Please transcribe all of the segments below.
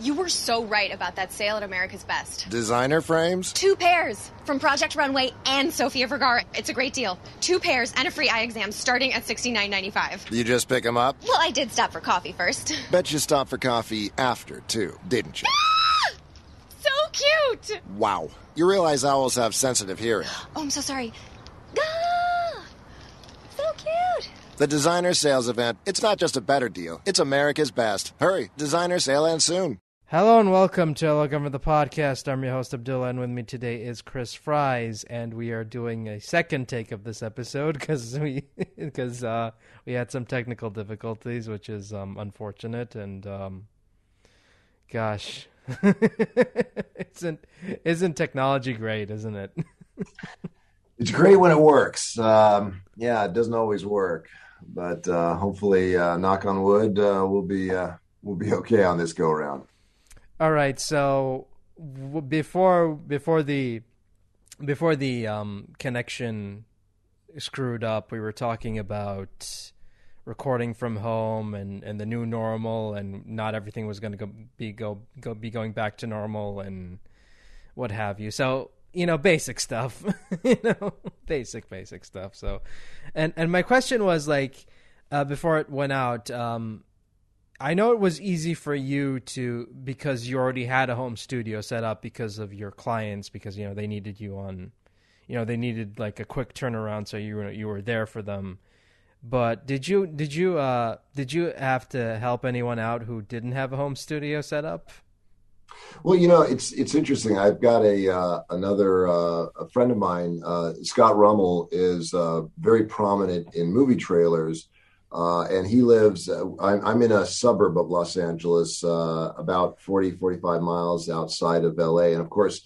You were so right about that sale at America's Best. Designer frames? Two pairs from Project Runway and Sofia Vergara. It's a great deal. Two pairs and a free eye exam starting at $69.95. You just pick them up? Well, I did stop for coffee first. Bet you stopped for coffee after, too, didn't you? so cute! Wow. You realize owls have sensitive hearing. Oh, I'm so sorry. Ah, so cute. The designer sales event, it's not just a better deal, it's America's best. Hurry, designer sale ends soon. Hello and welcome to Welcome to the podcast. I'm your host Abdullah, and with me today is Chris Fries, and we are doing a second take of this episode because we because uh, we had some technical difficulties, which is um, unfortunate. And um, gosh, isn't isn't technology great? Isn't it? it's great when it works. Um, yeah, it doesn't always work, but uh, hopefully, uh, knock on wood, uh, we'll be uh, we'll be okay on this go around. All right. So w- before before the before the um, connection screwed up, we were talking about recording from home and, and the new normal, and not everything was going to be go go be going back to normal and what have you. So you know, basic stuff. you know, basic basic stuff. So, and and my question was like uh, before it went out. Um, I know it was easy for you to because you already had a home studio set up because of your clients because you know they needed you on you know they needed like a quick turnaround so you were you were there for them. But did you did you uh did you have to help anyone out who didn't have a home studio set up? Well you know it's it's interesting. I've got a uh, another uh, a friend of mine uh, scott rummel is uh, very prominent in movie trailers uh, and he lives, uh, I'm, I'm, in a suburb of Los Angeles, uh, about 40, 45 miles outside of LA. And of course,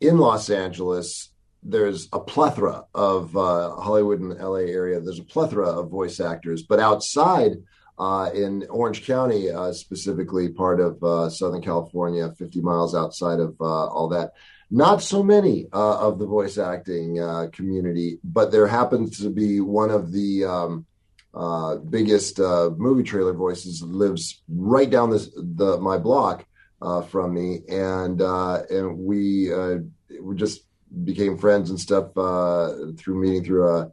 in Los Angeles, there's a plethora of uh, Hollywood and LA area. There's a plethora of voice actors, but outside uh, in Orange County, uh, specifically part of Southern California, 50 miles outside of all that, not so many of the voice acting community, but there happens to be one of the um, uh, biggest uh, movie trailer voices lives right down this the my block uh, from me, and uh, and we uh, we just became friends and stuff uh, through meeting through a,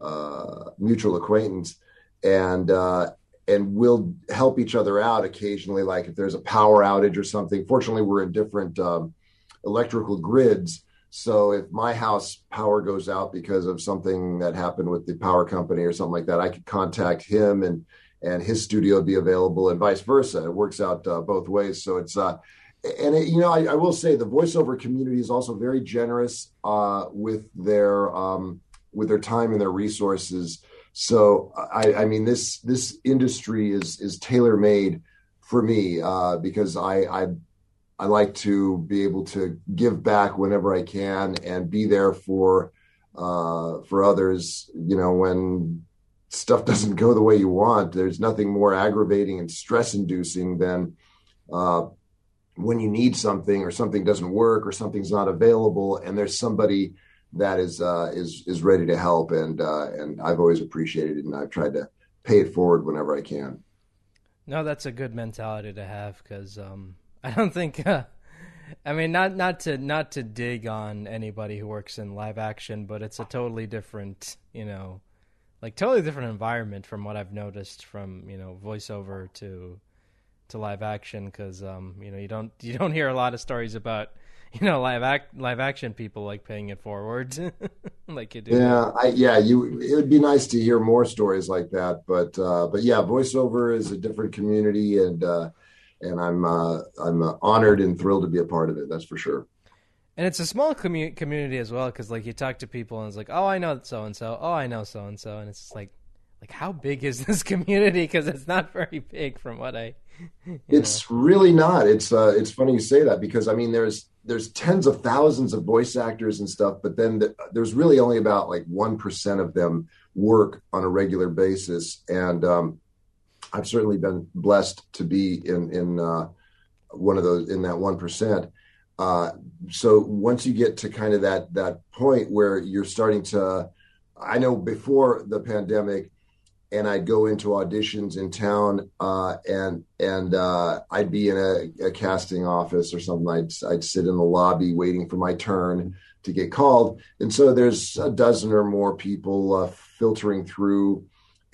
a mutual acquaintance, and uh, and we'll help each other out occasionally. Like if there's a power outage or something. Fortunately, we're in different um, electrical grids so if my house power goes out because of something that happened with the power company or something like that, I could contact him and and his studio would be available and vice versa. It works out uh, both ways. So it's uh, and it, you know I, I, will say the voiceover community is also very generous uh, with their um, with their time and their resources. So I, I mean this this industry is is tailor made for me uh, because I, I I like to be able to give back whenever I can and be there for uh, for others. You know, when stuff doesn't go the way you want, there's nothing more aggravating and stress inducing than uh, when you need something or something doesn't work or something's not available, and there's somebody that is uh, is is ready to help. And uh, and I've always appreciated it, and I've tried to pay it forward whenever I can. No, that's a good mentality to have because. Um I don't think. Uh, I mean, not not to not to dig on anybody who works in live action, but it's a totally different, you know, like totally different environment from what I've noticed from you know voiceover to to live action because um you know you don't you don't hear a lot of stories about you know live act live action people like paying it forward like you do yeah I, yeah you it would be nice to hear more stories like that but uh but yeah voiceover is a different community and uh and I'm uh, I'm uh, honored and thrilled to be a part of it. That's for sure. And it's a small commu- community as well because like you talk to people and it's like, oh, I know so and so. Oh, I know so and so, and it's like, like how big is this community? Because it's not very big from what I. It's know. really not. It's uh, it's funny you say that because I mean there's there's tens of thousands of voice actors and stuff, but then the, there's really only about like one percent of them work on a regular basis, and um, I've certainly been blessed to be in in uh, one of those in that one percent. Uh, so once you get to kind of that that point where you're starting to, I know before the pandemic, and I'd go into auditions in town, uh, and and uh, I'd be in a, a, casting office or something. I'd I'd sit in the lobby waiting for my turn to get called, and so there's a dozen or more people uh, filtering through,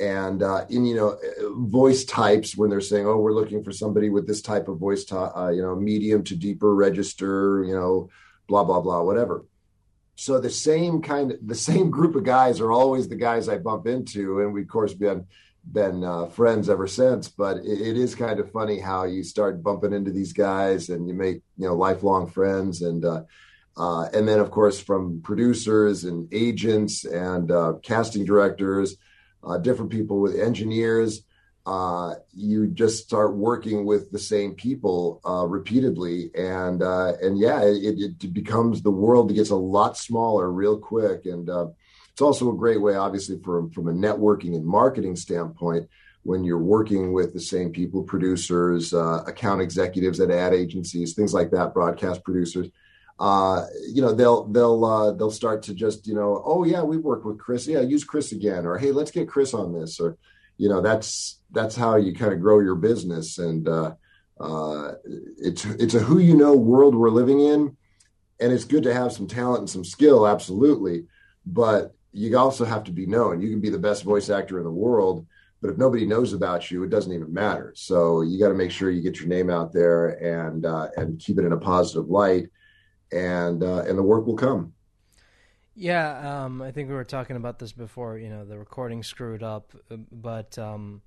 and uh, you know voice types when they're saying, oh, we're looking for somebody with this type of voice, uh, you know, medium to deeper register, you know, blah blah blah, whatever so the same kind of the same group of guys are always the guys I bump into, and we of course been been uh, friends ever since. But it, it is kind of funny how you start bumping into these guys, and you make you know lifelong friends, and uh, uh, and then of course from producers and agents and uh, casting directors, uh, different people with engineers uh, you just start working with the same people uh, repeatedly, and uh, and yeah, it, it, becomes the world gets a lot smaller real quick, and uh, it's also a great way, obviously, from from a networking and marketing standpoint, when you're working with the same people, producers, uh, account executives at ad agencies, things like that, broadcast producers. Uh, you know they'll they'll uh, they'll start to just you know oh yeah we worked with Chris. Yeah use Chris again or hey let's get Chris on this or you know that's that's how you kind of grow your business. And uh, uh, it's it's a who you know world we're living in and it's good to have some talent and some skill absolutely. But you also have to be known. You can be the best voice actor in the world but if nobody knows about you it doesn't even matter. So you got to make sure you get your name out there and uh, and keep it in a positive light and uh, and the work will come yeah, um, I think we were talking about this before. You know, the recording screwed up, but um,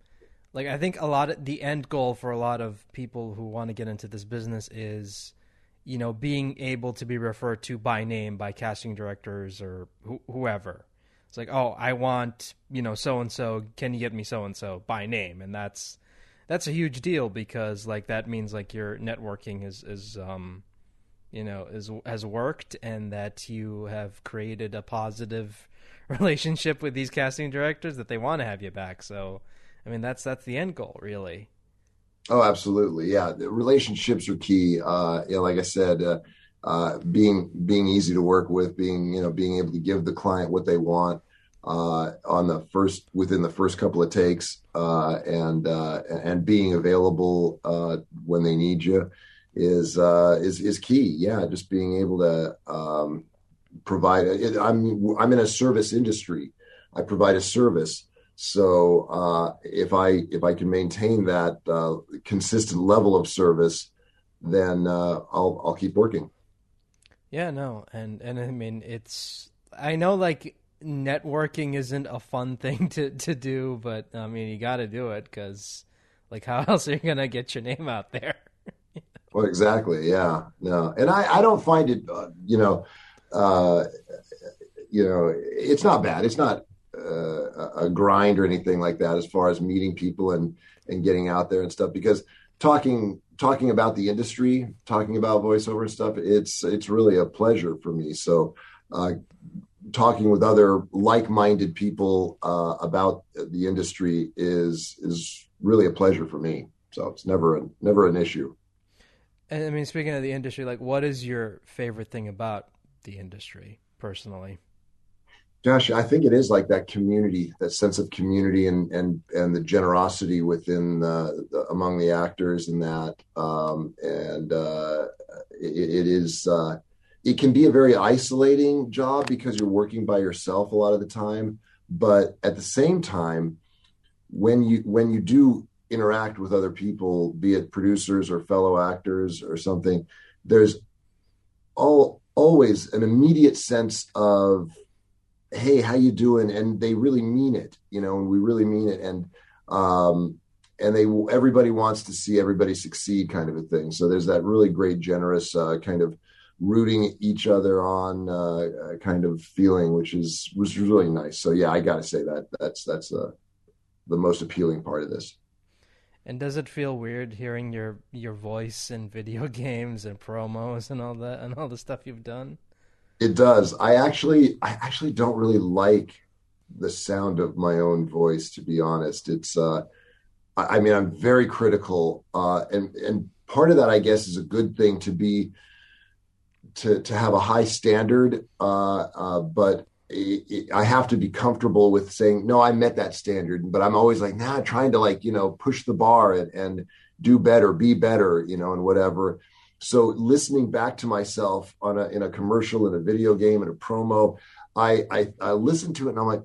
like I think a lot of the end goal for a lot of people who want to get into this business is, you know, being able to be referred to by name by casting directors or wh- whoever. It's like, oh, I want you know so and so. Can you get me so and so by name? And that's that's a huge deal because like that means like your networking is is um you know is has worked and that you have created a positive relationship with these casting directors that they want to have you back. So i mean that's that's the end goal really. Oh absolutely. Yeah. The relationships are key. Uh know, like i said uh, uh being being easy to work with being you know being able to give the client what they want uh, on the first within the first couple of takes uh, and uh, and being available uh, when they need you is uh, is is key. Yeah, just being able to um, provide. I'm I'm in a service industry. I provide a service. So uh, if I if I can maintain that uh, consistent level of service, then uh, I'll I'll keep working. Yeah, no, and and I mean it's I know like networking isn't a fun thing to to do, but I mean you got to do it because like how else are you gonna get your name out there? Well, exactly. Yeah. No, and I, I don't find it, uh, you know, uh, you know, it's not bad. It's not uh, a grind or anything like that as far as meeting people and, and getting out there and stuff, because talking, talking about the industry, talking about voiceover and stuff, it's, it's really a pleasure for me. So, uh, talking with other like-minded people uh, about the industry is, is really a pleasure for me. So it's never, a, never an issue. And I mean, speaking of the industry, like, what is your favorite thing about the industry personally? Josh, I think it is like that community, that sense of community, and and and the generosity within the, the among the actors, and that, um, and uh, it, it is. Uh, it can be a very isolating job because you're working by yourself a lot of the time, but at the same time, when you when you do interact with other people, be it producers or fellow actors or something, there's all always an immediate sense of, hey, how you doing? And they really mean it, you know, and we really mean it. And um, and they everybody wants to see everybody succeed, kind of a thing. So there's that really great, generous uh, kind of rooting each other on uh, kind of feeling, which is was really nice. So yeah, I got to say that that's that's uh, the most appealing part of this. And does it feel weird hearing your your voice in video games and promos and all that and all the stuff you've done? It does. I actually I actually don't really like the sound of my own voice to be honest. It's uh I, I mean I'm very critical uh and and part of that I guess is a good thing to be to to have a high standard uh uh but I have to be comfortable with saying no. I met that standard, but I'm always like, nah, trying to like you know push the bar and, and do better, be better, you know, and whatever. So listening back to myself on a in a commercial, in a video game, in a promo, I I, I listen to it and I'm like,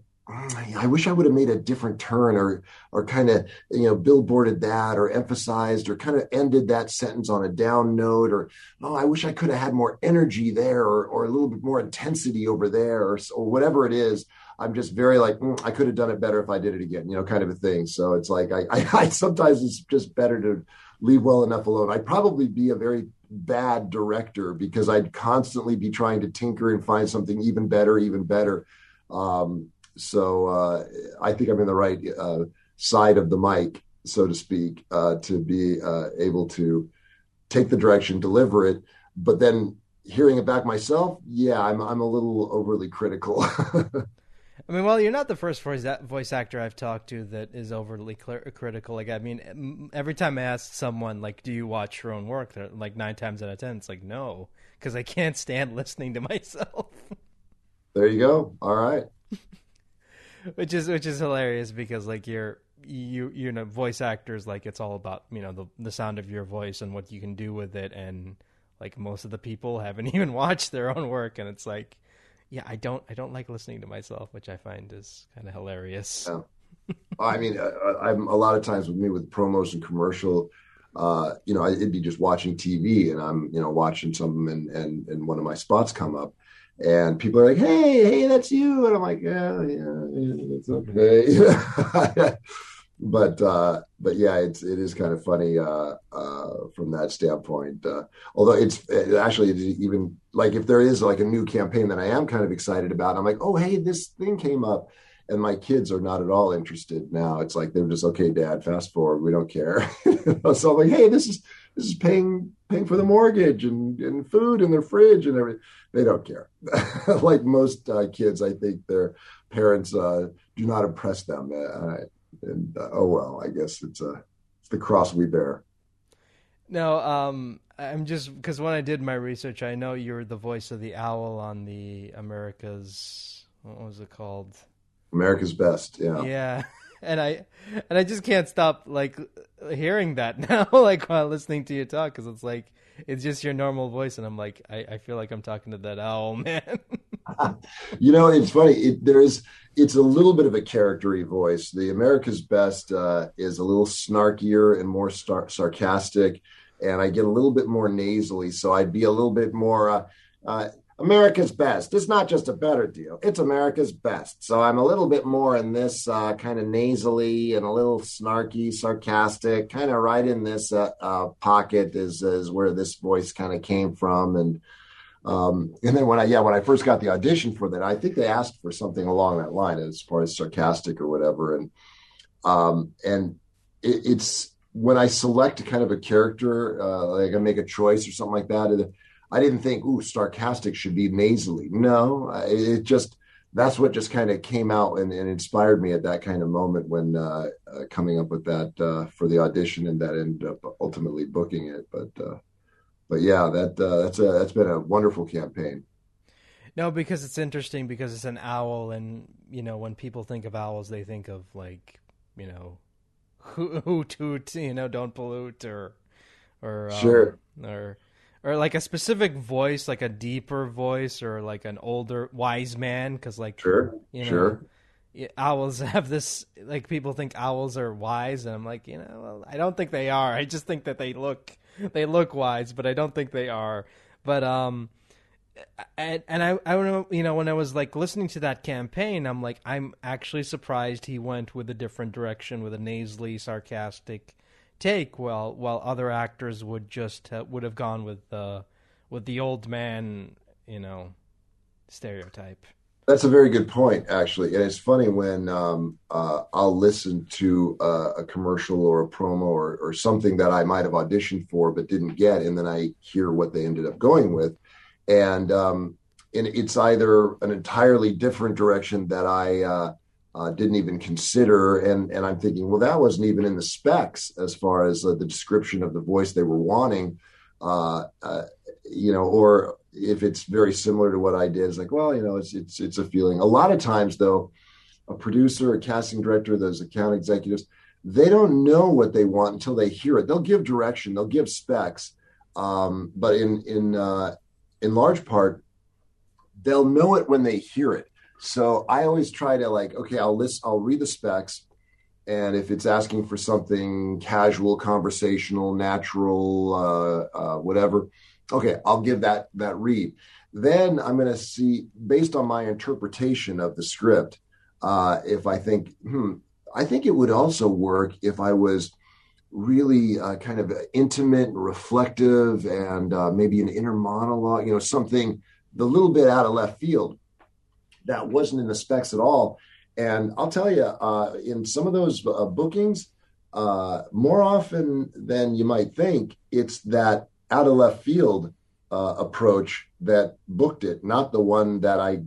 I wish I would have made a different turn or or kind of you know billboarded that or emphasized or kind of ended that sentence on a down note or oh I wish I could have had more energy there or or a little bit more intensity over there or or whatever it is. I'm just very like mm, I could have done it better if I did it again, you know, kind of a thing. So it's like I, I, I sometimes it's just better to leave well enough alone. I'd probably be a very bad director because I'd constantly be trying to tinker and find something even better, even better. Um, so uh, I think I'm in the right uh, side of the mic, so to speak, uh, to be uh, able to take the direction, deliver it. But then hearing it back myself, yeah, I'm I'm a little overly critical. I mean, well, you're not the first voice voice actor I've talked to that is overly cl- critical. Like, I mean, every time I ask someone, like, "Do you watch your own work?" They're like nine times out of ten, it's like, "No," because I can't stand listening to myself. There you go. All right which is which is hilarious because like you're you you know voice actors like it's all about you know the the sound of your voice and what you can do with it. And like most of the people haven't even watched their own work. And it's like yeah i don't i don't like listening to myself which i find is kind of hilarious. Yeah. i mean I, am a lot of times with me with promos and commercial uh you know it'd be just watching tv and i'm you know watching something and and and one of my spots come up and people are like, "Hey, hey, that's you," and I'm like, "Yeah, yeah, it's okay." but uh, but yeah, it's it is kind of funny uh, uh, from that standpoint. Uh, although it's it actually even like if there is like a new campaign that I am kind of excited about, I'm like, "Oh, hey, this thing came up." And my kids are not at all interested now. It's like they're just okay, Dad. Fast forward, we don't care. so I'm like, hey, this is this is paying paying for the mortgage and, and food in their fridge and everything. They don't care. like most uh, kids, I think their parents uh, do not impress them. Uh, and uh, oh well, I guess it's a it's the cross we bear. No, um, I'm just because when I did my research, I know you're the voice of the owl on the America's. What was it called? America's Best. Yeah. Yeah and I and I just can't stop like hearing that now, like while listening to you talk, because it's like it's just your normal voice, and I'm like, I, I feel like I'm talking to that owl man. you know, it's funny. It, there is it's a little bit of a charactery voice. The America's Best uh, is a little snarkier and more star- sarcastic, and I get a little bit more nasally, so I'd be a little bit more. Uh, uh, America's best. It's not just a better deal, it's America's best. So I'm a little bit more in this uh, kind of nasally and a little snarky, sarcastic, kind of right in this uh, uh, pocket is, is where this voice kind of came from. And um, and then when I yeah when I first got the audition for that, I think they asked for something along that line as far as sarcastic or whatever. And um, and it, it's when I select kind of a character, uh, like I make a choice or something like that. It, I didn't think, ooh, sarcastic should be nasally. No, it just that's what just kind of came out and, and, inspired me at that kind of moment when uh, uh, coming up with that uh, for the audition and that ended up ultimately booking it. But uh, but yeah, that uh, that's a that's been a wonderful campaign. No, because it's interesting because it's an owl, and you know when people think of owls, they think of like you know hoot hoot, you know, don't pollute or or um, sure or or like a specific voice, like a deeper voice, or like an older wise man, because like sure, you know, sure. Owls have this like people think owls are wise, and I'm like, you know, well, I don't think they are. I just think that they look they look wise, but I don't think they are. But um, and and I I don't know, you know, when I was like listening to that campaign, I'm like, I'm actually surprised he went with a different direction with a nasally, sarcastic take, while while other actors would just uh, would have gone with the with the old man, you know, stereotype. That's a very good point, actually, and it's funny when um, uh, I'll listen to uh, a commercial or a promo or, or something that I might have auditioned for but didn't get, and then I hear what they ended up going with, and um, and it's either an entirely different direction that I uh, uh, didn't even consider. And and I'm thinking, well, that wasn't even in the specs as far as uh, the description of the voice they were wanting. Uh, uh you know, or if it's very similar to what I did, it's like, well, you know, it's it's it's a feeling. A lot of times, though, a producer, a casting director, those account executives, they don't know what they want until they hear it. They'll give direction, they'll give specs, um, but in in uh, in large part, they'll know it when they hear it. So I always try to like, okay, I'll list, I'll read the specs, and if it's asking for something casual, conversational, natural, uh, uh, whatever, okay, I'll give that that read. Then I'm going to see, based on my interpretation of the script, uh, if I think, hmm, I think it would also work if I was really uh, kind of intimate reflective and uh, maybe an inner monologue, you know, something the little bit out of left field that wasn't in the specs at all. And I'll tell you, uh, in some of those uh, bookings, uh, more often than you might think, it's that out of left field uh, approach that booked it, not the one that I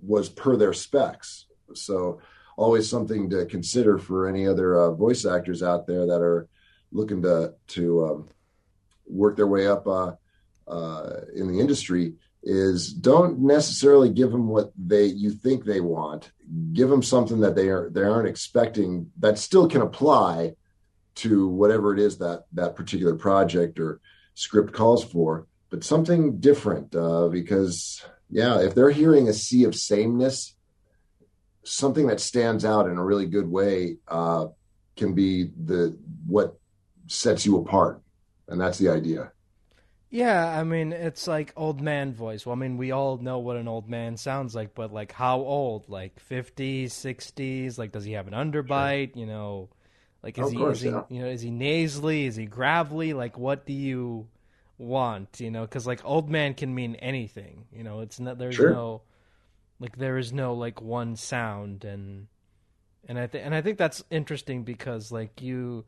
was per their specs. So, always something to consider for any other uh, voice actors out there that are looking to to um, work their way up uh, in the industry is don't necessarily give them what they you think they want. Give them something that they are they aren't expecting that still can apply to whatever it is that that particular project or script calls for, but something different uh, because yeah, if they're hearing a sea of sameness, something that stands out in a really good way uh, can be the what sets you apart, and that's the idea. Yeah, I mean, it's like old man voice. Well, I mean, we all know what an old man sounds like, but like how old? Like 50s, 60s? Like does he have an underbite, sure. you know? Like is he course, is he yeah. you know, is he nasally, is he gravelly? Like what do you want, you know? Cuz like old man can mean anything, you know. It's not there's sure. no like there is no like one sound and and I think and I think that's interesting because like you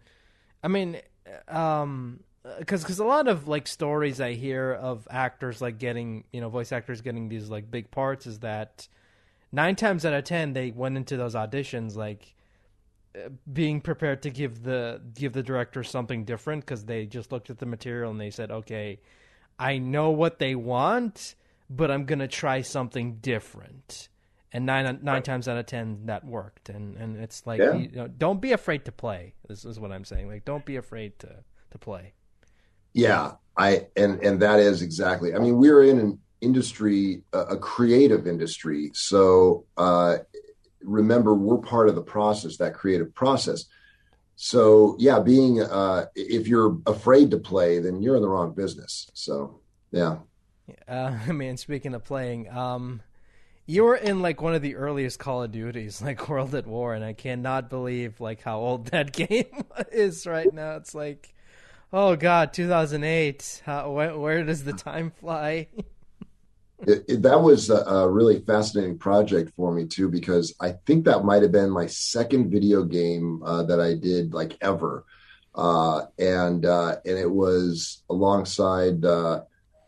I mean um because because a lot of like stories I hear of actors like getting you know voice actors getting these like big parts is that nine times out of ten they went into those auditions like uh, being prepared to give the give the director something different because they just looked at the material and they said okay I know what they want but I'm gonna try something different and nine nine right. times out of ten that worked and and it's like yeah. you know, don't be afraid to play this is what I'm saying like don't be afraid to to play yeah, I and and that is exactly. I mean, we're in an industry, a creative industry. So uh, remember, we're part of the process, that creative process. So yeah, being uh, if you're afraid to play, then you're in the wrong business. So yeah. Uh, I mean, speaking of playing, um, you were in like one of the earliest Call of Duties, like World at War, and I cannot believe like how old that game is right now. It's like Oh God, 2008. How, where, where does the time fly? it, it, that was a, a, really fascinating project for me too, because I think that might have been my second video game uh, that I did like ever, uh, and uh, and it was alongside uh,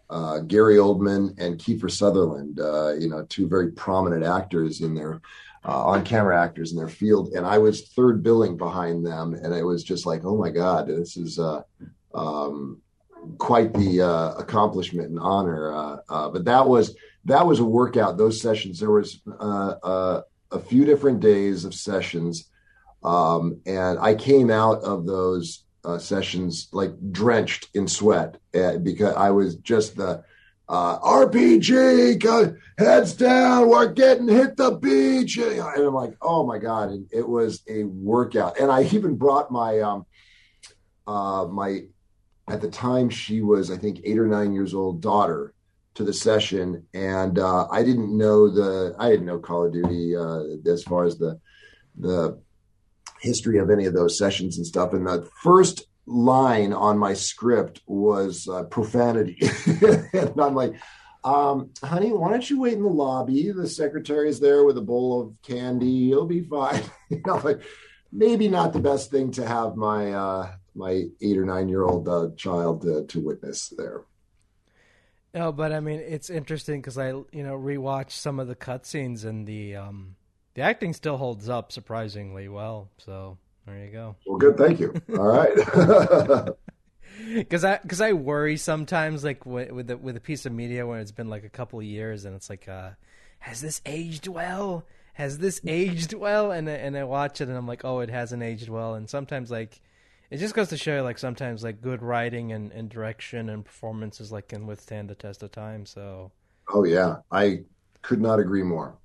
uh, Gary Oldman and Kiefer Sutherland, uh, you know, two very prominent actors in their uh, on camera actors in their field, and I was third billing behind them, and it was just like, oh my god, this is uh, um, quite the uh, accomplishment and honor. Uh, uh, but that was that was a workout. Those sessions, there was uh, a few different days of sessions, um, and I came out of those sessions like drenched in sweat because I was just the uh, RPG, heads down, we're getting hit the beach. And I'm like, oh my God. And it was a workout. And I even brought my, um, uh, my, at the time she was, I think, eight or nine years old daughter to the session. And uh, I didn't know the, I didn't know Call of Duty uh, as far as the, the history of any of those sessions and stuff. And the first line on my script was uh, profanity. and I'm like, um, honey, why don't you wait in the lobby? The secretary's there with a bowl of candy. You'll be fine. you know, like maybe not the best thing to have my uh, my eight or nine year old uh, child to, to witness there. No, but I mean it's interesting because I you know rewatched some of the cutscenes and the um, the acting still holds up surprisingly well. So there you go. Well, good. Thank you. All right. because I because I worry sometimes like with with, the, with a piece of media when it's been like a couple years and it's like, uh, has this aged well? Has this aged well? And and I watch it and I'm like, oh, it hasn't aged well. And sometimes like it just goes to show like sometimes like good writing and, and direction and performances like can withstand the test of time. So. Oh yeah, I could not agree more.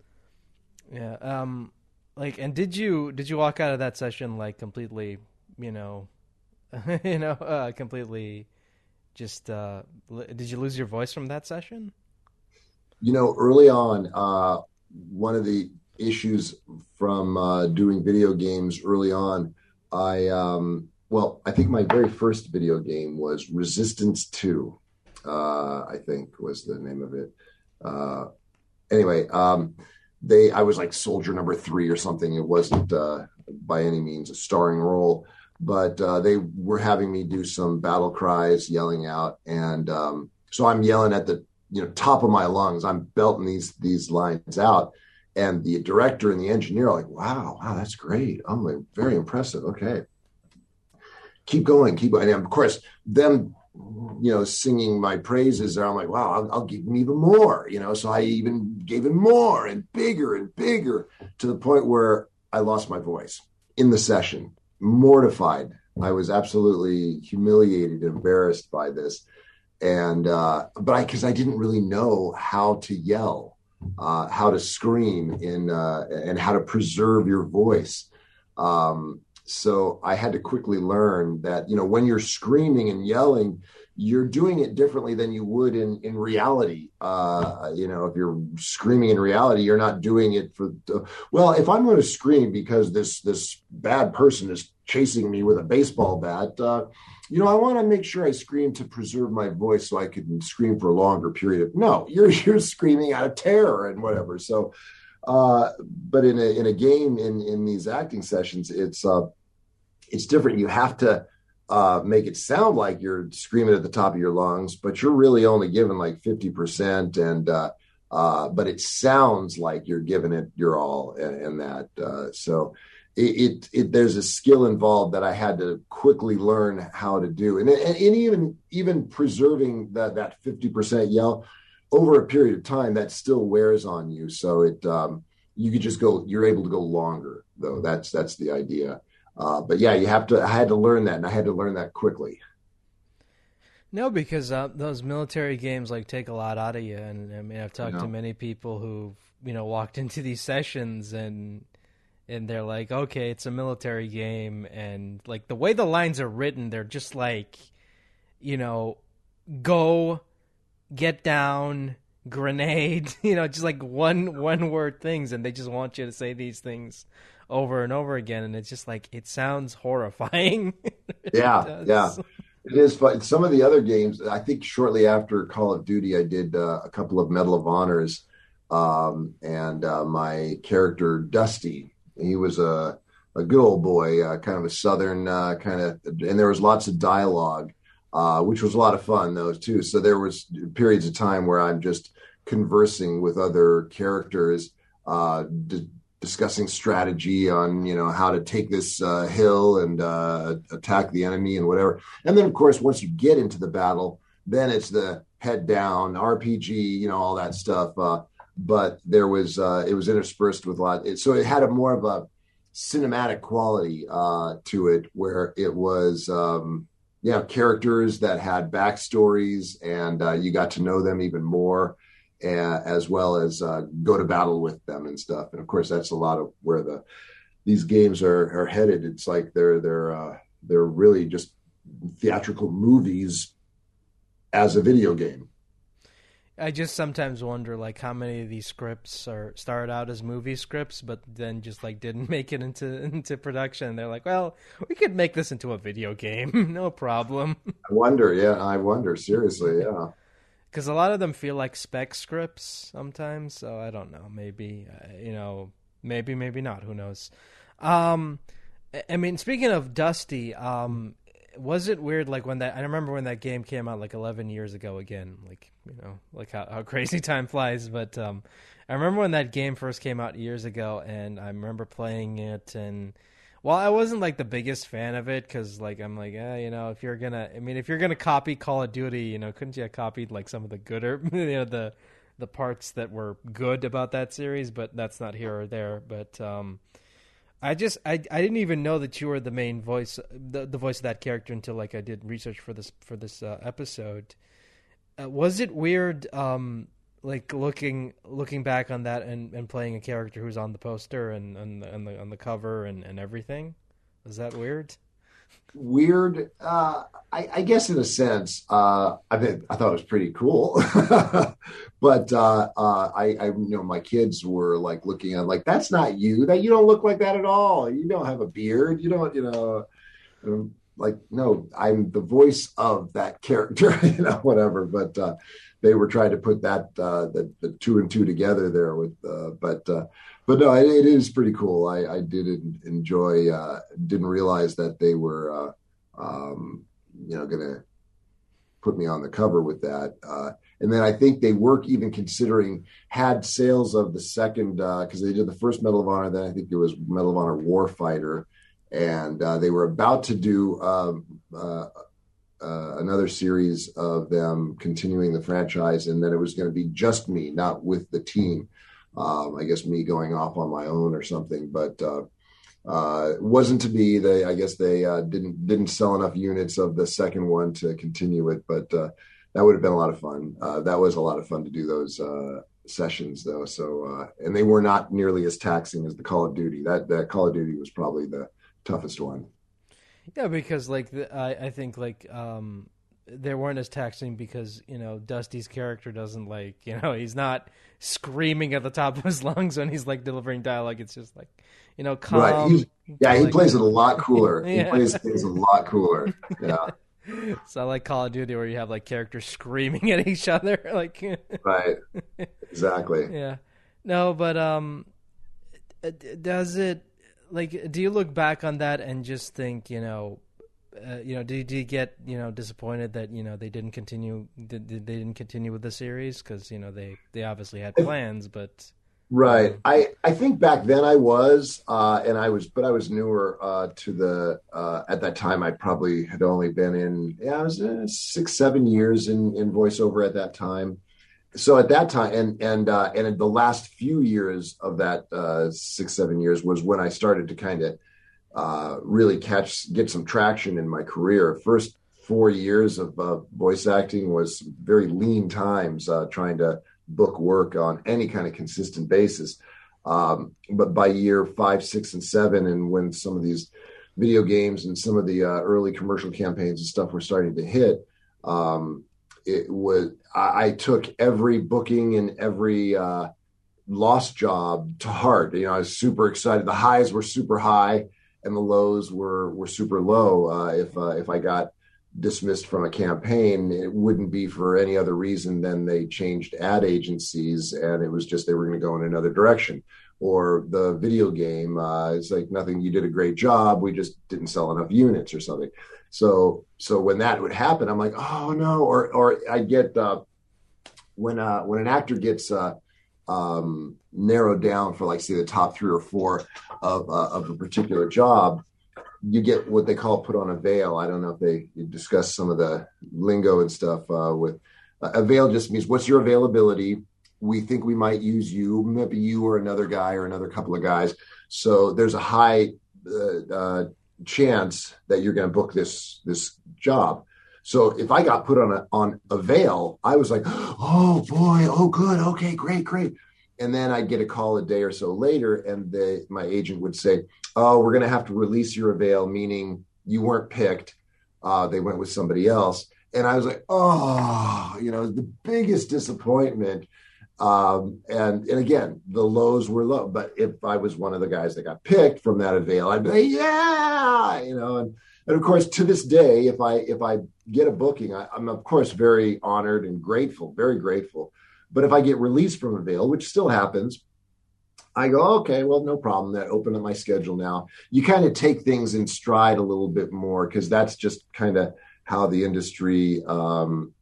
Yeah. Um. Like, and did you did you walk out of that session like completely, you know, you know, uh, completely just uh, did you lose your voice from that session? You know, early on, uh, one of the issues from uh, doing video games early on, I um, well, I think my very first video game was Resistance Two. Uh, I think was the name of it. Uh, anyway, um, they I was like soldier number three or something. It wasn't uh, by any means a starring role but uh, they were having me do some battle cries, yelling out, and um, so I'm yelling at the you know top of my lungs. I'm belting these these lines out, and the director and the engineer are like, "Wow, wow, that's great. I'm like, very impressive. Okay, keep going, keep going." And of course, them you know singing my praises there i'm like wow I'll, I'll, give him even more you know so i even gave him more and bigger and bigger to the point where i lost my voice in the session mortified. I was absolutely humiliated, and embarrassed by this, and uh, but I because I didn't really know how to yell, uh, how to scream in, uh, and how to preserve your voice. Um, so I had to quickly learn that you know when you're screaming and yelling, you're doing it differently than you would in in reality. Uh, you know, if you're screaming in reality, you're not doing it for. well, if I'm going to scream because this this bad person is chasing me with a baseball bat, uh, you know, I want to make sure I scream to preserve my voice so I can scream for a longer period. Of, no, you're you're screaming out of terror and whatever. So, uh, but in a in a game in in these acting sessions, it's uh, it's different. You have to uh, make it sound like you're screaming at the top of your lungs, but you're really only giving like 50%. And, uh, uh, but it sounds like you're giving it your all in, that. Uh, so it, it, it, there's a skill involved that I had to quickly learn how to do. And, and, and even, even preserving that, that 50% yell over a period of time that still wears on you. So it, um, you could just go, you're able to go longer though. That's, that's the idea. Uh, but yeah, you have to. I had to learn that, and I had to learn that quickly. No, because uh, those military games like take a lot out of you, and I mean, I've talked to many people who you know walked into these sessions and and they're like, okay, it's a military game, and like the way the lines are written, they're just like, you know, go, get down, grenade, you know, just like one one word things, and they just want you to say these things over and over again, and it's just like it sounds horrifying. yeah, yeah, it is fun. Some of the other games, I think, shortly after Call of Duty, I did uh, a couple of Medal of Honors, um, and uh, my character Dusty, he was a a good old boy, uh, kind of a southern uh, kind of, and there was lots of dialogue. Uh, which was a lot of fun those too. So there was periods of time where I'm just conversing with other characters, uh, d- discussing strategy on you know how to take this uh, hill and uh, attack the enemy and whatever. And then of course once you get into the battle, then it's the head down RPG, you know all that stuff. Uh, but there was uh, it was interspersed with a lot. It, so it had a more of a cinematic quality uh, to it, where it was. Um, yeah, characters that had backstories, and uh, you got to know them even more as well as uh, go to battle with them and stuff. And of course, that's a lot of where the these games are are headed. It's like they're they're uh, they're really just theatrical movies as a video game. I just sometimes wonder like how many of these scripts are started out as movie scripts, but then just like didn't make it into into production. They're like, well, we could make this into a video game, no problem. I wonder, yeah, I wonder seriously, yeah because a lot of them feel like spec scripts sometimes. So I don't know. Maybe uh, you know, maybe maybe not. Who knows? Um, I mean, speaking of Dusty, um, was it weird like when that? I remember when that game came out like 11 years ago. Again, like you know, like how, how crazy time flies. But um, I remember when that game first came out years ago, and I remember playing it and Well, I wasn't like the biggest fan of it because, like, I'm like, eh, you know, if you're gonna, I mean, if you're gonna copy Call of Duty, you know, couldn't you have copied like some of the gooder, you know, the the parts that were good about that series? But that's not here or there. But um, I just, I, I didn't even know that you were the main voice, the the voice of that character until like I did research for this for this uh, episode. Uh, was it weird? Um, like looking looking back on that and, and playing a character who's on the poster and and on the on the cover and, and everything. Is that weird? Weird, uh, I, I, guess in a sense. Uh, I mean, I thought it was pretty cool, but uh, uh, I, I, you know, my kids were like looking at like that's not you. That you don't look like that at all. You don't have a beard. You don't, you know. Um, like no, I'm the voice of that character. you know, whatever. But uh, they were trying to put that uh, the, the two and two together there with but uh, but no it, it is pretty cool i i did enjoy uh, didn't realize that they were uh, um, you know gonna put me on the cover with that uh, and then i think they work even considering had sales of the second because they did the first medal of honor then i think it was medal of honor warfighter and they were about to do um, uh, another series of them continuing the franchise, and then it was going to be just me, not with the team. Um, I guess me going off on my own or something, but uh, uh, wasn't to be. They, I guess, they uh, didn't didn't sell enough units of the second one to continue it, but uh, that would have been a lot of fun. Uh, that was a lot of fun to do those sessions, though. So, and they were not nearly as taxing as the Call of Duty. That that Call of Duty was probably the toughest one. Yeah, because like the, I, I think like um, they weren't as taxing because you know Dusty's character doesn't like you know he's not screaming at the top of his lungs when he's like delivering dialogue. It's just like you know calm. Right. yeah, he like, plays it a lot cooler. yeah. He plays things a lot cooler. Yeah. So I like Call of Duty where you have like characters screaming at each other, like right, exactly. Yeah, no, but um, does it like do you look back on that and just think you know uh, you know did, you get you know disappointed that you know they didn't continue did, they didn't continue with the series? Because you know they they obviously had plans but right. i i think back then i was uh and i was but i was newer uh to the uh at that time i probably had only been in yeah i was uh, six seven years in in voiceover at that time. So at that time and and uh, and in the last few years of that uh, six seven years was when I started to kind of uh, really catch get some traction in my career. First four years of uh, voice acting was very lean times uh, trying to book work on any kind of consistent basis. Um, but by year five, six, and seven, and when some of these video games and some of the uh, early commercial campaigns and stuff were starting to hit, um, it was I, I took every booking and every uh, lost job to heart. You know, I was super excited. The highs were super high, and the lows were were super low. Uh, if uh, if I got dismissed from a campaign, it wouldn't be for any other reason than they changed ad agencies, and it was just they were going to go in another direction. Or the video game, uh, it's like nothing. You did a great job. We just didn't sell enough units or something. So so when that would happen, I'm like, oh no, or or I get uh, when uh, when an actor gets uh, um, narrowed down for like say the top three or four of uh, of a particular job, you get what they call put on avail. I don't know if they discuss some of the lingo and stuff uh, with uh, avail. Just means what's your availability. We think we might use you, maybe you or another guy or another couple of guys. So there's a high uh, uh chance that you're going to book this this job. So if I got put on a on avail, I was like, oh boy, oh good, okay, great, great. And then I'd get a call a day or so later, and the, my agent would say, oh, we're going to have to release your veil, meaning you weren't picked. Uh, they went with somebody else. And I was like, oh, you know, the biggest disappointment um, and and again, the lows were low. But if I was one of the guys that got picked from that avail, I'd be like, yeah, you know. And, and of course, to this day, if I if I get a booking, I, I'm of course very honored and grateful, very grateful. But if I get released from avail, which still happens, I go, okay, well, no problem. That opened up my schedule now. You kind of take things in stride a little bit more because that's just kind of how the industry um,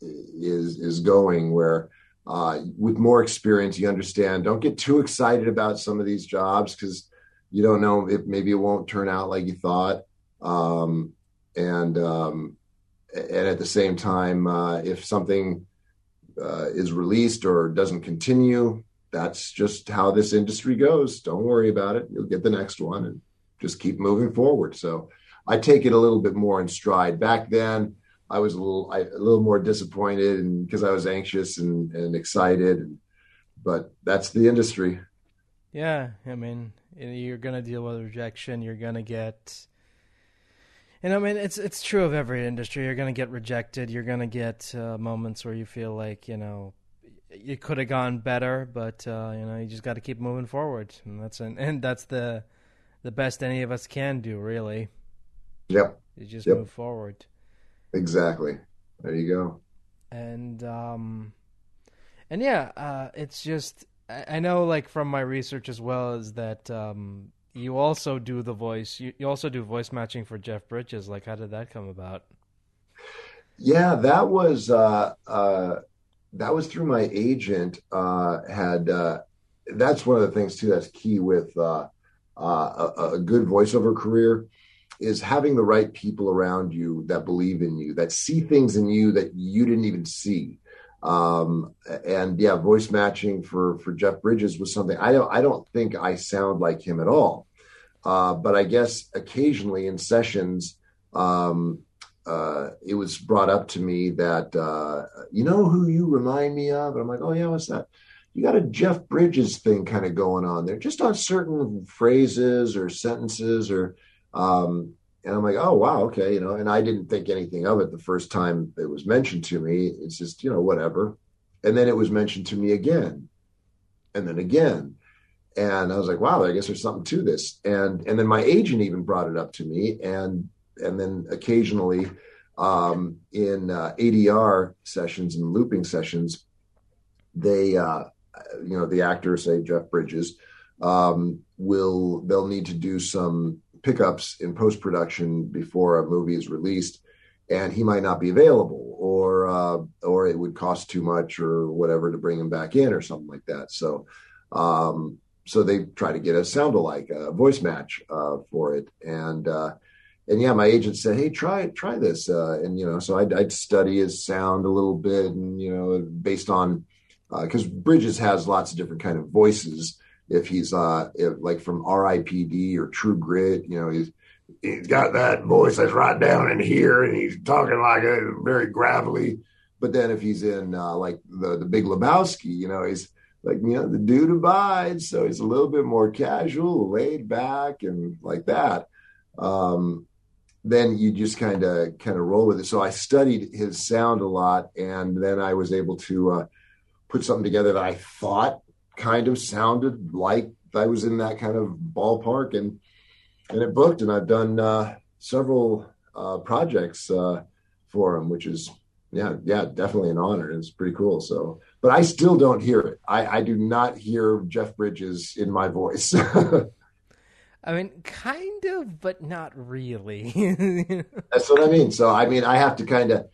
is is going. Where uh, with more experience, you understand. Don't get too excited about some of these jobs because you don't know if maybe it won't turn out like you thought. Um, and, um, and at the same time, uh, if something uh, is released or doesn't continue, that's just how this industry goes. Don't worry about it. You'll get the next one and just keep moving forward. So I take it a little bit more in stride. Back then, I was a little I, a little more disappointed and because I was anxious and, and excited. But that's the industry. Yeah, I mean, you're gonna deal with rejection. You're gonna get, and I mean, it's it's true of every industry. You're gonna get rejected. You're gonna get uh, moments where you feel like you know you could have gone better, but uh, you know you just got to keep moving forward, and that's an, and that's the the best any of us can do, really. Yep. You just yep. move forward. Exactly. There you go. And um, and yeah, uh, it's just I, I know, like from my research as well, is that um, you also do the voice. You, you also do voice matching for Jeff Bridges. Like, how did that come about? Yeah, that was uh, uh, that was through my agent. Uh, had uh, that's one of the things too. That's key with uh, uh, a, a good voiceover career is having the right people around you that believe in you, that see things in you that you didn't even see. Um, and yeah, voice matching for for Jeff Bridges was something I don't I don't think I sound like him at all. Uh, but I guess occasionally in sessions, um, uh, it was brought up to me that uh, you know who you remind me of, and I'm like, oh yeah, what's that? You got a Jeff Bridges thing kind of going on there, just on certain phrases or sentences or. Um, and I'm like, oh wow, okay, you know. And I didn't think anything of it the first time it was mentioned to me. It's just you know whatever. And then it was mentioned to me again, and then again, and I was like, wow, I guess there's something to this. And and then my agent even brought it up to me, and and then occasionally um, in uh, ADR sessions and looping sessions, they uh, you know the actor, say Jeff Bridges, um, will they'll need to do some pickups in post production before a movie is released, and he might not be available, or uh, or it would cost too much, or whatever to bring him back in, or something like that. So, um, so they try to get a sound alike, a voice match uh, for it, and uh, and yeah, my agent said, "Hey, try try this," uh, and you know, so I'd, I'd, study his sound a little bit, and you know, based on because uh, Bridges has lots of different kind of voices if he's uh if, like from R.I.P.D. or True Grit, you know, he's he's got that voice that's right down in here, and he's talking like a very gravelly. But then if he's in uh, like the the Big Lebowski, you know, he's like you know the dude abides, so he's a little bit more casual, laid back, and like that. Um, then you just kind of kind of roll with it. So I studied his sound a lot, and then I was able to uh, put something together that I thought kind of sounded like I was in that kind of ballpark and and it booked and I've done uh, several uh, projects uh, for him, which is yeah yeah definitely an honor. It's pretty cool. So, but I still don't hear it. I, I do not hear Jeff Bridges in my voice. I mean, kind of, but not really. That's what I mean. So, I mean, I have to kind of,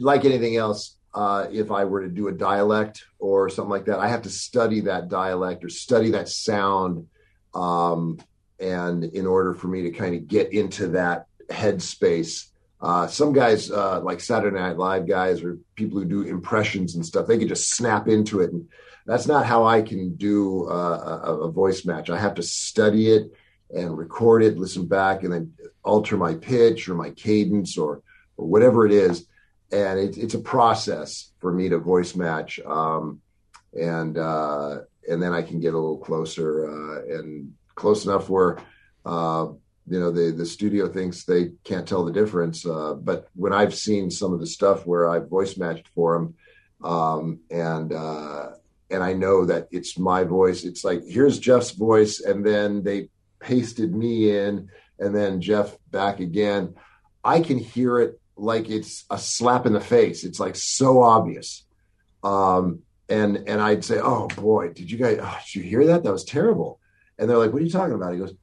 like anything else, uh, if I were to do a dialect or something like that. I have to study that dialect or study that sound. Um, and in order for me to kind of get into that headspace, uh, some guys uh, like Saturday Night Live guys or people who do impressions and stuff, they can just snap into it. And that's not how I can do uh, a, a voice match. I have to study it and record it, listen back, and then alter my pitch or my cadence or, or whatever it is and it, it's a process for me to voice match um, and uh, and then I can get a little closer uh, and close enough where uh, you know the the studio thinks they can't tell the difference. Uh, but when I've seen some of the stuff where I've voice matched for them, um, and uh, and I know that it's my voice. It's like here's Jeff's voice, and then they pasted me in, and then Jeff back again. I can hear it like it's a slap in the face. It's like so obvious. Um, and and I'd say, "Oh boy, did you guys? Oh, did you hear that? That was terrible." And they're like, "What are you talking about?" He goes,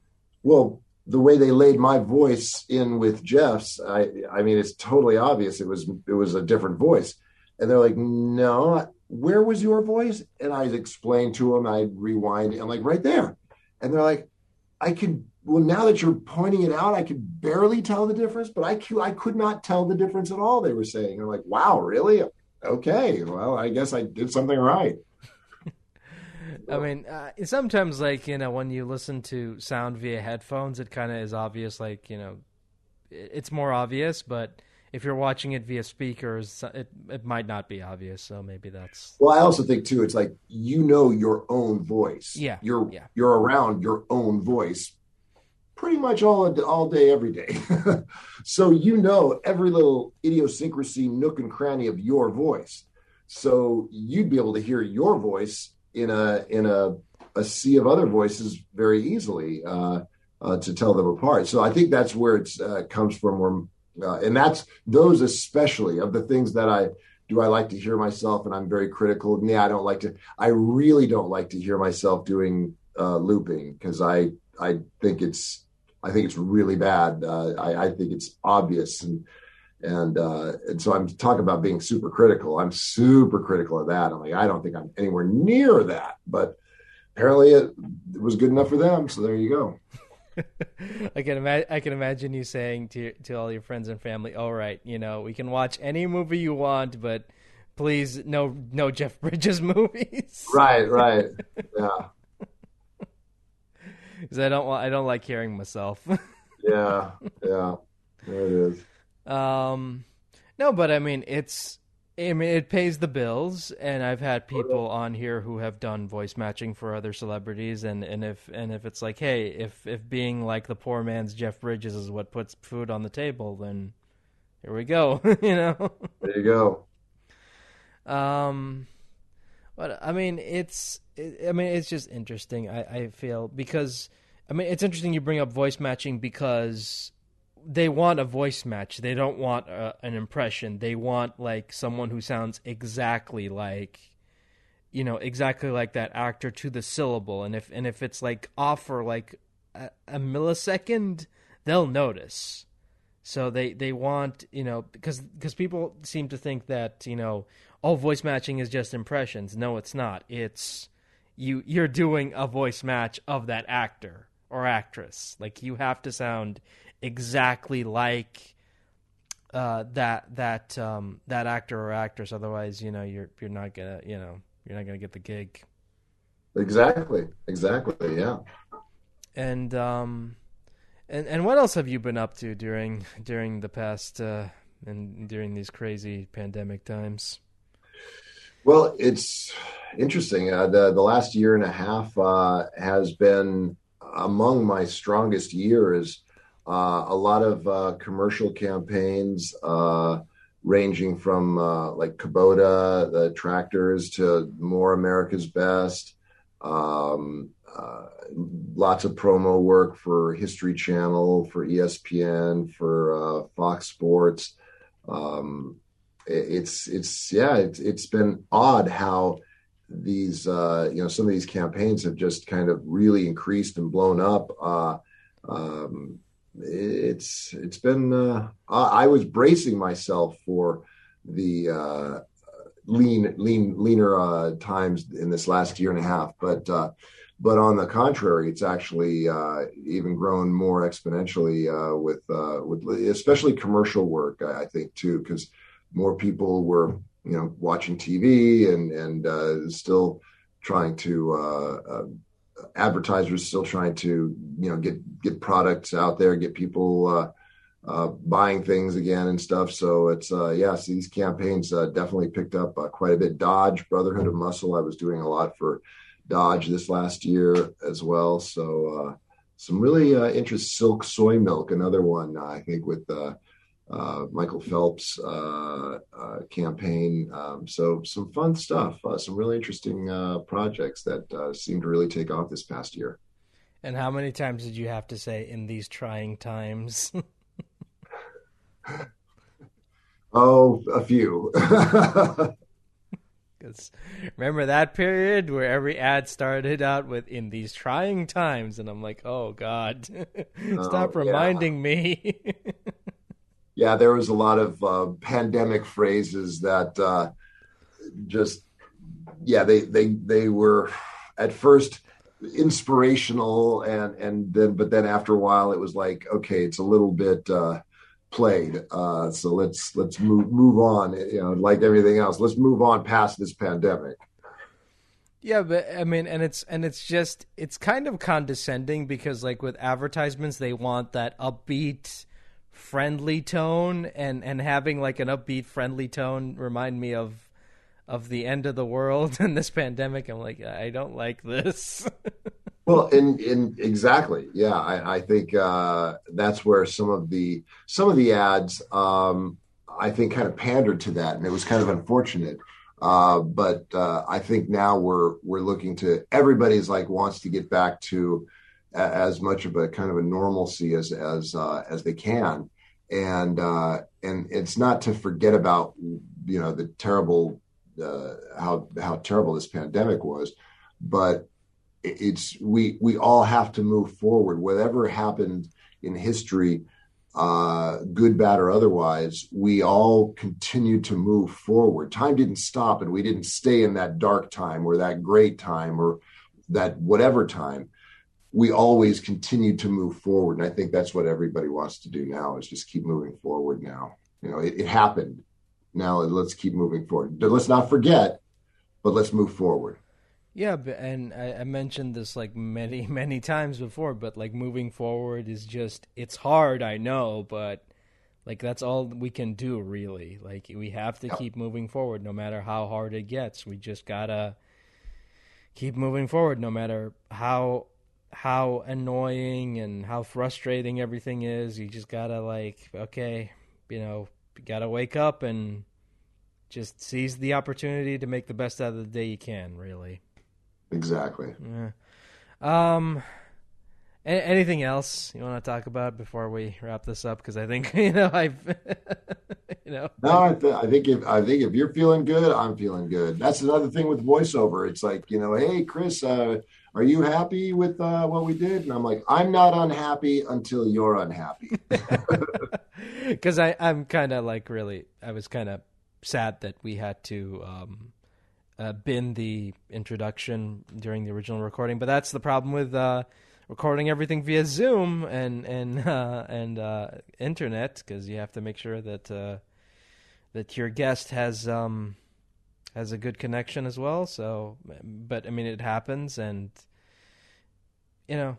"Well, the way they laid my voice in with Jeff's, I I mean, it's totally obvious. It was it was a different voice." And they're like, "No, where was your voice?" And I explained to them. I'd rewind and like right there, and they're like, I can well now that you're pointing it out, I could barely tell the difference, but I I could not tell the difference at all. They were saying, I'm like, wow, really? Okay, well, I guess I did something right. I mean, uh, sometimes like you know when you listen to sound via headphones, it kind of is obvious. Like you know, it's more obvious, but if you're watching it via speakers, it it might not be obvious. So maybe that's. Well, I also think too, it's like you know your own voice. Yeah, you're yeah. you're around your own voice pretty much all all day, every day. so you know every little idiosyncrasy, nook and cranny of your voice. So you'd be able to hear your voice in a in a, a sea of other voices very easily uh, uh, to tell them apart. So I think that's where it uh, comes from. Where, uh, and that's those especially of the things that I do. I like to hear myself, and I'm very critical. And yeah, I don't like to. I really don't like to hear myself doing uh, looping because I I think it's I think it's really bad. Uh, I, I think it's obvious and and uh, and so I'm talking about being super critical. I'm super critical of that. I'm like, I don't think I'm anywhere near that, but apparently it, it was good enough for them. So there you go. I can imagine. I can imagine you saying to to all your friends and family, "All right, you know, we can watch any movie you want, but please, no, no Jeff Bridges movies." Right, right, yeah. Because I don't, want I don't like hearing myself. yeah, yeah, there it is. Um, no, but I mean, it's I mean, it pays the bills, and I've had people on here who have done voice matching for other celebrities, and, and if and if it's like, hey, if if being like the poor man's Jeff Bridges is what puts food on the table, then here we go, you know. There you go. Um, but I mean, it's it, I mean, it's just interesting. I I feel because I mean, it's interesting you bring up voice matching because they want a voice match. They don't want a, uh, an impression. They want like someone who sounds exactly like you know, exactly like that actor to the syllable. And if and if it's like off for like a, a millisecond, they'll notice. So they they want, you know, because because people seem to think that, you know, all voice matching is just impressions. No, it's not. It's you you're doing a voice match of that actor or actress. Like you have to sound exactly like uh, that that um, that actor or actress. Otherwise, you know, you're you're not gonna you know you're not gonna get the gig. Exactly. Exactly. Yeah. And um, and and what else have you been up to during during the past uh, and during these crazy pandemic times? Well, it's interesting. Uh, the the last year and a half uh, has been among my strongest years uh, a lot of uh, commercial campaigns uh, ranging from uh, like Kubota, the tractors, to More America's Best. Um, lots of promo work for History Channel, for ESPN, for Fox Sports. Um, it's it's yeah, it's, it's been odd how these you know some of these campaigns have just kind of really increased and blown up. Um, it's it's been uh, I was bracing myself for the uh, lean lean leaner uh, times in this last year and a half, but uh, but on the contrary, it's actually uh, even grown more exponentially uh, with with especially commercial work. I, I think too, because more people were you know watching TV and and still trying to advertisers still trying to you know get get products out there, get people uh, uh, buying things again and stuff. So it's uh, yes, yeah, so these campaigns uh, definitely picked up uh, quite a bit. Dodge Brotherhood of Muscle, I was doing a lot for Dodge this last year as well. So uh, some really interest. Silk soy milk, another one I think with uh, Michael Phelps uh, uh, campaign. Um, so some fun stuff, uh, some really interesting uh, projects that uh, seem to really take off this past year. And how many times did you have to say in these trying times? oh, a few. Because remember that period where every ad started out with "in these trying times," and I'm like, "Oh God, stop oh, reminding yeah. me." Yeah, there was a lot of uh, pandemic phrases that uh, just, yeah, they they they were at first inspirational and and then but then after a while it was like okay it's a little bit uh played. Uh so let's let's move move on you know like everything else let's move on past this pandemic. Yeah but i mean and it's and it's just it's kind of condescending because like with advertisements they want that upbeat friendly tone and and having like an upbeat friendly tone remind me of of the end of the world and this pandemic. I'm like, I don't like this. well, in in exactly, yeah. I, I think uh, that's where some of the some of the ads, um, I think, kind of pandered to that, and it was kind of unfortunate. Uh, but uh, I think now we're we're looking to everybody's like wants to get back to as much of a kind of a normalcy as as uh, as they can, and uh, and it's not to forget about you know the terrible uh, how how terrible this pandemic was, but it's we we all have to move forward. Whatever happened in history, uh, good, bad, or otherwise, we all continue to move forward. Time didn't stop, and we didn't stay in that dark time or that great time or that whatever time. We always continue to move forward, and I think that's what everybody wants to do now is just keep moving forward. Now, you know, it, it happened now let's keep moving forward. Let's not forget, but let's move forward. Yeah, and I mentioned this like many, many times before, but like moving forward is just, it's hard, I know, but like that's all we can do really. Like we have to keep moving forward no matter how hard it gets. We just gotta keep moving forward no matter how how annoying and how frustrating everything is. You just gotta like, okay, you know, you gotta wake up and just seize the opportunity to make the best out of the day you can. Really. Exactly. Yeah. Um. anything else you want to talk about before we wrap this up? Because I think you know I've, you know. No, I, th- I, think if I think if you're feeling good, I'm feeling good. That's another thing with voiceover. It's like you know, hey Chris, uh, are you happy with uh, what we did? And I'm like, I'm not unhappy until you're unhappy. Because I'm kind of like really, I was kind of sad that we had to um, uh, bin the introduction during the original recording. But that's the problem with uh, recording everything via Zoom and and uh, and uh, internet because you have to make sure that uh, that your guest has um, has a good connection as well. So, but I mean, it happens, and you know,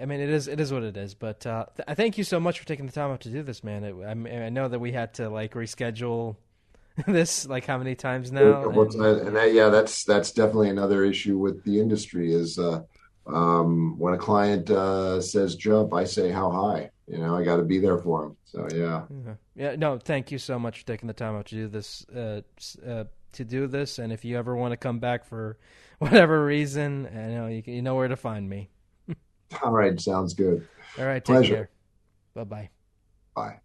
I mean, it is it is what it is. But uh, th- I thank you so much for taking the time out to do this, man. It, I, I know that we had to like reschedule this like how many times now? And, and that, yeah, that's that's definitely another issue with the industry is uh, um, when a client uh, says jump, I say how high. You know, I got to be there for him. So yeah. yeah, yeah. No, thank you so much for taking the time out to do this. To do this, and if you ever want to come back for whatever reason, you know you, you know where to find me. All right, sounds good. All right, take Pleasure. care. Bye-bye. Bye.